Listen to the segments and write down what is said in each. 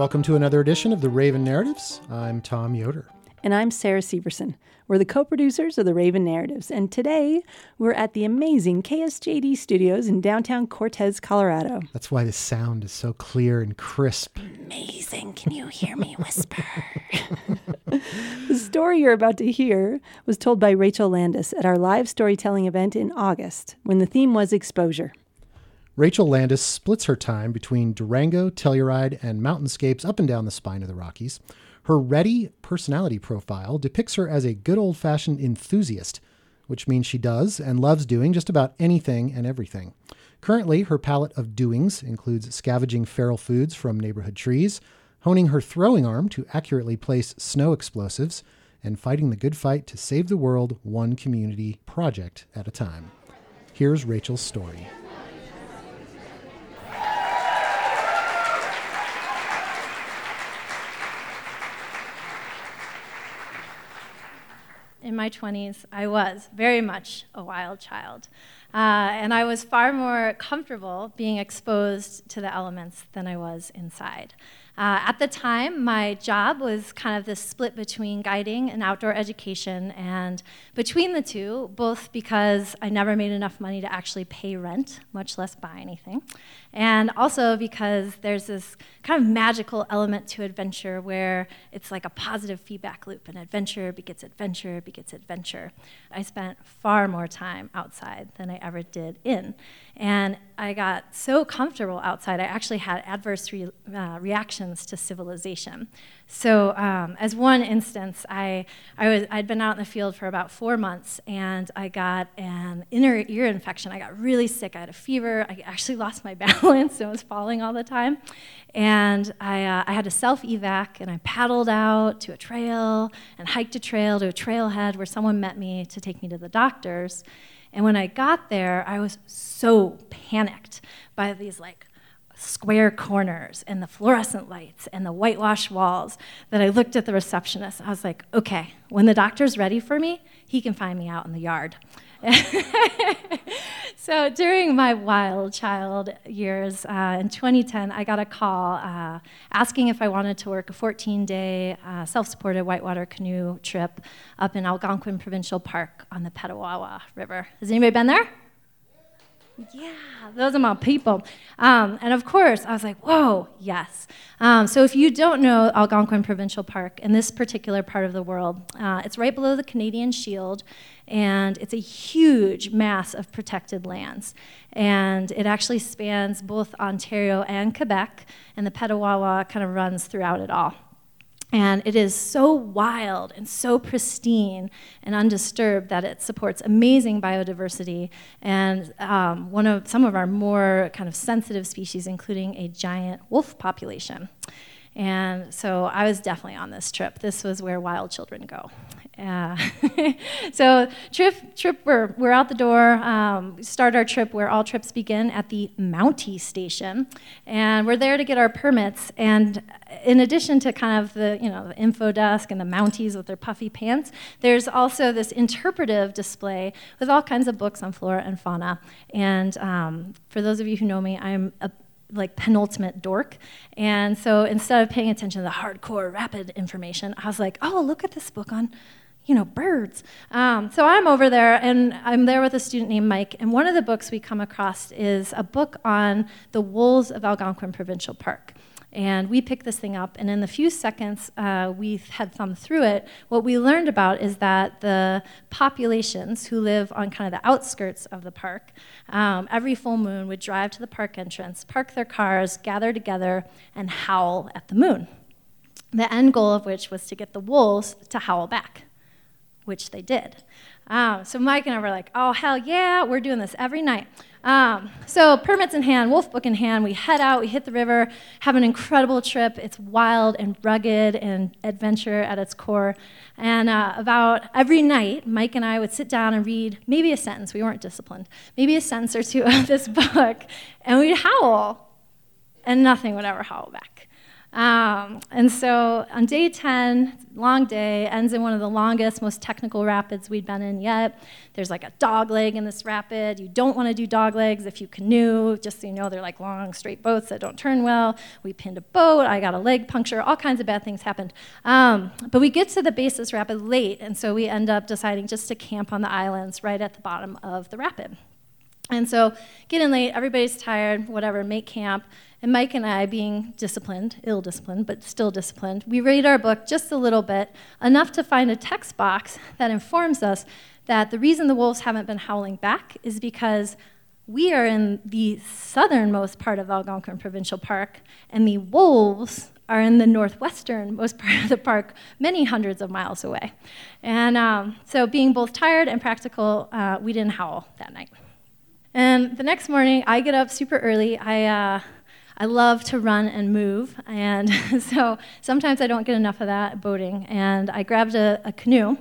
Welcome to another edition of the Raven Narratives. I'm Tom Yoder. And I'm Sarah Severson. We're the co producers of the Raven Narratives. And today we're at the amazing KSJD studios in downtown Cortez, Colorado. That's why the sound is so clear and crisp. Amazing. Can you hear me whisper? the story you're about to hear was told by Rachel Landis at our live storytelling event in August when the theme was exposure. Rachel Landis splits her time between Durango, Telluride, and mountainscapes up and down the spine of the Rockies. Her ready personality profile depicts her as a good old fashioned enthusiast, which means she does and loves doing just about anything and everything. Currently, her palette of doings includes scavenging feral foods from neighborhood trees, honing her throwing arm to accurately place snow explosives, and fighting the good fight to save the world one community project at a time. Here's Rachel's story. My 20s, I was very much a wild child. Uh, and I was far more comfortable being exposed to the elements than I was inside. Uh, at the time, my job was kind of this split between guiding and outdoor education, and between the two, both because I never made enough money to actually pay rent, much less buy anything, and also because there's this kind of magical element to adventure where it's like a positive feedback loop, and adventure begets adventure begets adventure. I spent far more time outside than I ever did in. And I got so comfortable outside, I actually had adverse re- uh, reactions to civilization. So, um, as one instance, I, I was, I'd been out in the field for about four months and I got an inner ear infection. I got really sick. I had a fever. I actually lost my balance and was falling all the time. And I, uh, I had a self evac and I paddled out to a trail and hiked a trail to a trailhead where someone met me to take me to the doctors. And when I got there, I was so panicked by these like square corners and the fluorescent lights and the whitewashed walls that I looked at the receptionist. I was like, okay, when the doctor's ready for me, he can find me out in the yard. so during my wild child years uh, in 2010, I got a call uh, asking if I wanted to work a 14 day uh, self supported whitewater canoe trip up in Algonquin Provincial Park on the Petawawa River. Has anybody been there? Yeah, those are my people. Um, and of course, I was like, whoa, yes. Um, so if you don't know Algonquin Provincial Park in this particular part of the world, uh, it's right below the Canadian Shield, and it's a huge mass of protected lands. And it actually spans both Ontario and Quebec, and the Petawawa kind of runs throughout it all. And it is so wild and so pristine and undisturbed that it supports amazing biodiversity and um, one of some of our more kind of sensitive species, including a giant wolf population. And so I was definitely on this trip. This was where wild children go. Uh, so trip, trip, we're, we're out the door. Um, start our trip where all trips begin at the Mountie station, and we're there to get our permits. And in addition to kind of the you know the info desk and the Mounties with their puffy pants, there's also this interpretive display with all kinds of books on flora and fauna. And um, for those of you who know me, I'm a like penultimate dork. And so instead of paying attention to the hardcore rapid information, I was like, oh, look at this book on you know, birds. Um, so I'm over there, and I'm there with a student named Mike. And one of the books we come across is a book on the wolves of Algonquin Provincial Park. And we picked this thing up, and in the few seconds uh, we had thumbed through it, what we learned about is that the populations who live on kind of the outskirts of the park, um, every full moon would drive to the park entrance, park their cars, gather together, and howl at the moon. The end goal of which was to get the wolves to howl back which they did. Um, so Mike and I were like, oh, hell yeah, we're doing this every night. Um, so permits in hand, wolf book in hand, we head out, we hit the river, have an incredible trip. It's wild and rugged and adventure at its core. And uh, about every night, Mike and I would sit down and read maybe a sentence. We weren't disciplined. Maybe a sentence or two of this book, and we'd howl, and nothing would ever howl back. Um, and so on day 10, long day, ends in one of the longest, most technical rapids we'd been in yet. There's like a dog leg in this rapid. You don't want to do dog legs if you canoe, just so you know, they're like long, straight boats that don't turn well. We pinned a boat, I got a leg puncture, all kinds of bad things happened. Um, but we get to the this rapid late, and so we end up deciding just to camp on the islands right at the bottom of the rapid. And so, get in late, everybody's tired, whatever, make camp. And Mike and I, being disciplined, ill disciplined, but still disciplined, we read our book just a little bit, enough to find a text box that informs us that the reason the wolves haven't been howling back is because we are in the southernmost part of Algonquin Provincial Park, and the wolves are in the northwesternmost part of the park, many hundreds of miles away. And um, so, being both tired and practical, uh, we didn't howl that night. And the next morning, I get up super early. I, uh, I love to run and move, and so sometimes I don't get enough of that boating. And I grabbed a, a canoe,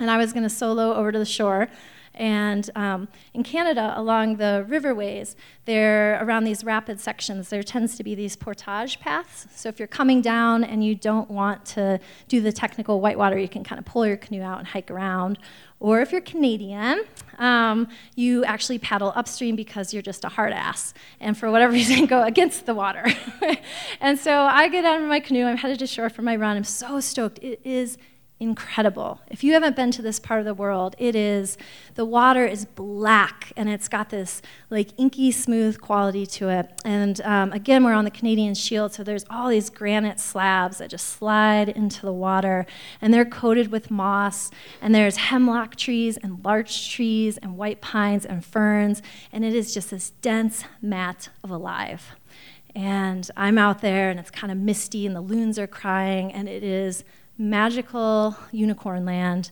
and I was going to solo over to the shore. And um, in Canada, along the riverways, there around these rapid sections, there tends to be these portage paths. So if you're coming down and you don't want to do the technical whitewater, you can kind of pull your canoe out and hike around. Or if you're Canadian, um, you actually paddle upstream because you're just a hard ass, and for whatever reason, go against the water. and so I get out of my canoe, I'm headed to shore for my run. I'm so stoked. It is incredible. If you haven't been to this part of the world, it is the water is black and it's got this like inky smooth quality to it. And um, again, we're on the Canadian Shield, so there's all these granite slabs that just slide into the water, and they're coated with moss. And there's hemlock trees and larch trees and white pines and ferns, and it is just this dense mat of alive. And I'm out there, and it's kind of misty, and the loons are crying, and it is magical unicorn land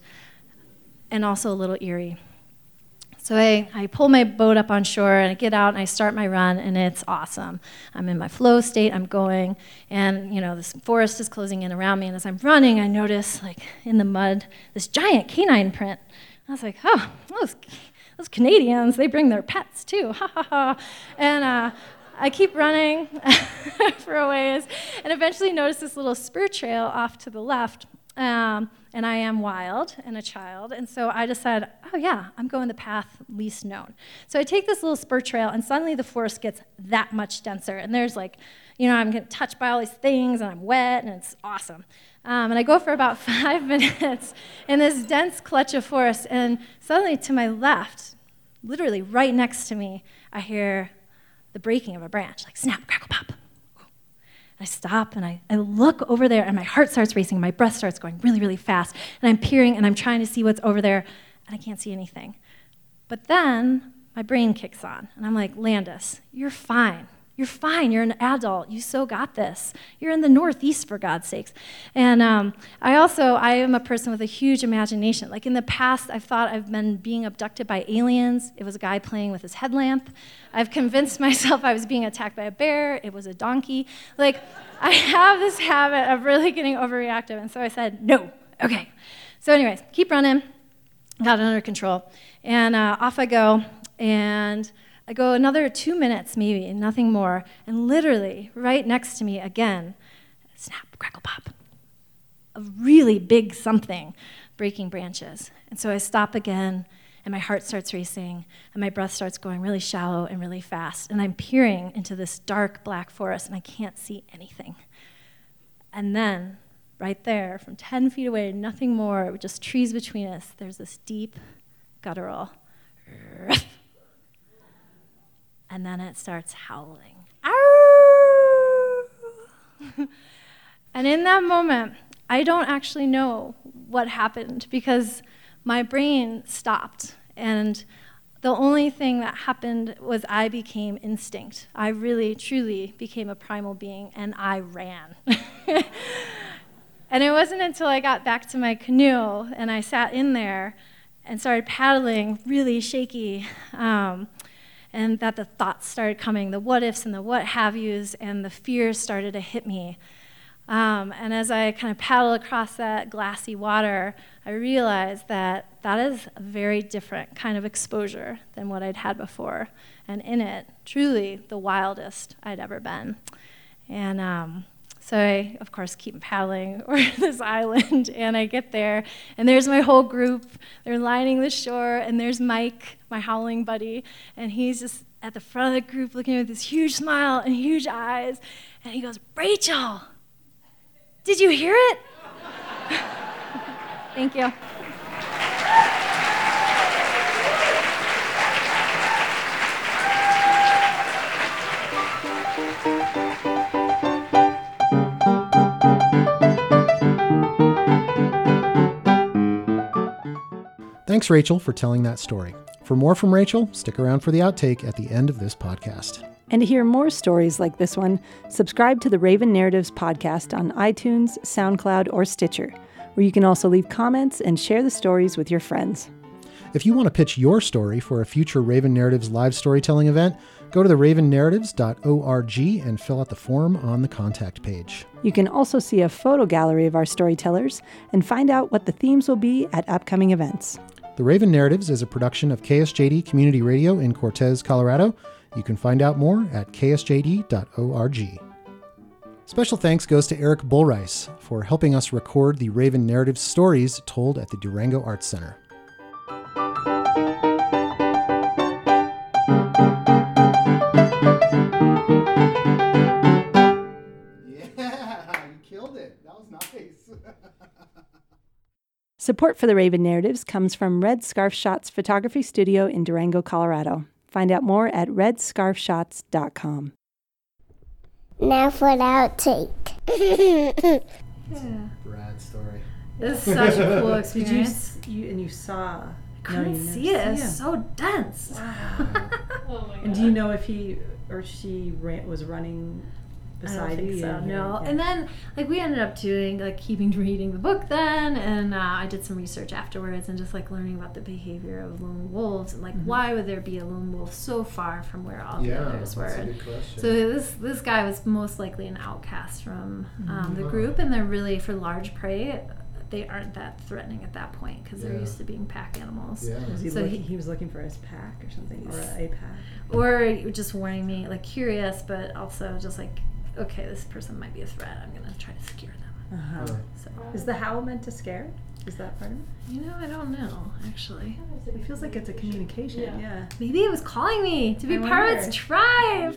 and also a little eerie. So I, I pull my boat up on shore and I get out and I start my run and it's awesome. I'm in my flow state, I'm going, and you know, this forest is closing in around me, and as I'm running, I notice like in the mud this giant canine print. I was like, oh, those, those Canadians, they bring their pets too, ha ha ha. And uh, I keep running for a ways and eventually notice this little spur trail off to the left. Um, and I am wild and a child. And so I decide, oh, yeah, I'm going the path least known. So I take this little spur trail, and suddenly the forest gets that much denser. And there's like, you know, I'm getting touched by all these things, and I'm wet, and it's awesome. Um, and I go for about five minutes in this dense clutch of forest, and suddenly to my left, literally right next to me, I hear the breaking of a branch, like snap, crackle, pop. I stop and I, I look over there, and my heart starts racing, my breath starts going really, really fast. And I'm peering and I'm trying to see what's over there, and I can't see anything. But then my brain kicks on, and I'm like, Landis, you're fine. You're fine. You're an adult. You so got this. You're in the Northeast, for God's sakes. And um, I also, I am a person with a huge imagination. Like in the past, I've thought I've been being abducted by aliens. It was a guy playing with his headlamp. I've convinced myself I was being attacked by a bear. It was a donkey. Like, I have this habit of really getting overreactive. And so I said, no. Okay. So, anyways, keep running. Got it under control. And uh, off I go. And I go another two minutes, maybe, nothing more, and literally right next to me again, snap, crackle, pop, a really big something breaking branches. And so I stop again, and my heart starts racing, and my breath starts going really shallow and really fast. And I'm peering into this dark black forest, and I can't see anything. And then, right there, from 10 feet away, nothing more, just trees between us, there's this deep, guttural and then it starts howling. and in that moment, I don't actually know what happened because my brain stopped. And the only thing that happened was I became instinct. I really, truly became a primal being, and I ran. and it wasn't until I got back to my canoe and I sat in there and started paddling, really shaky. Um, and that the thoughts started coming, the what ifs and the what have yous, and the fears started to hit me. Um, and as I kind of paddle across that glassy water, I realized that that is a very different kind of exposure than what I'd had before. And in it, truly the wildest I'd ever been. And um, So I, of course, keep paddling over this island, and I get there, and there's my whole group. They're lining the shore, and there's Mike, my howling buddy, and he's just at the front of the group looking with this huge smile and huge eyes, and he goes, Rachel, did you hear it? Thank you. Thanks, Rachel, for telling that story. For more from Rachel, stick around for the outtake at the end of this podcast. And to hear more stories like this one, subscribe to the Raven Narratives podcast on iTunes, SoundCloud, or Stitcher, where you can also leave comments and share the stories with your friends. If you want to pitch your story for a future Raven Narratives live storytelling event, go to the ravennarratives.org and fill out the form on the contact page. You can also see a photo gallery of our storytellers and find out what the themes will be at upcoming events. The Raven Narratives is a production of KSJD Community Radio in Cortez, Colorado. You can find out more at ksjd.org. Special thanks goes to Eric Bullrice for helping us record the Raven Narratives stories told at the Durango Arts Center. Yeah, you killed it. That was nice. Support for the Raven Narratives comes from Red Scarf Shots Photography Studio in Durango, Colorado. Find out more at redscarfshots.com. Now for the outtake. Brad story. This is such a cool Did you, experience. you and you saw? couldn't see it. It's so dense. Wow. Oh and do you know if he or she ran, was running I don't think you? so. No. yeah. And then like we ended up doing like keeping reading the book then, and uh, I did some research afterwards and just like learning about the behavior of lone wolves and like Mm-hmm. why would there be a lone wolf so far from where all the others were. question. So this this guy was most likely an outcast from um, the group, and they're really for large prey. They aren't that threatening at that point because they're used to being pack animals. was he, so looking, he- he was looking for his pack or something, or a pack? Or just warning me, like curious, but also just like, okay, this person might be a threat. I'm gonna try to scare them. Uh-huh. So Is the howl meant to scare? Is that part of it? you know, I don't know actually. It feels like it's a communication. Yeah. Maybe it was calling me to be I part of its tribe.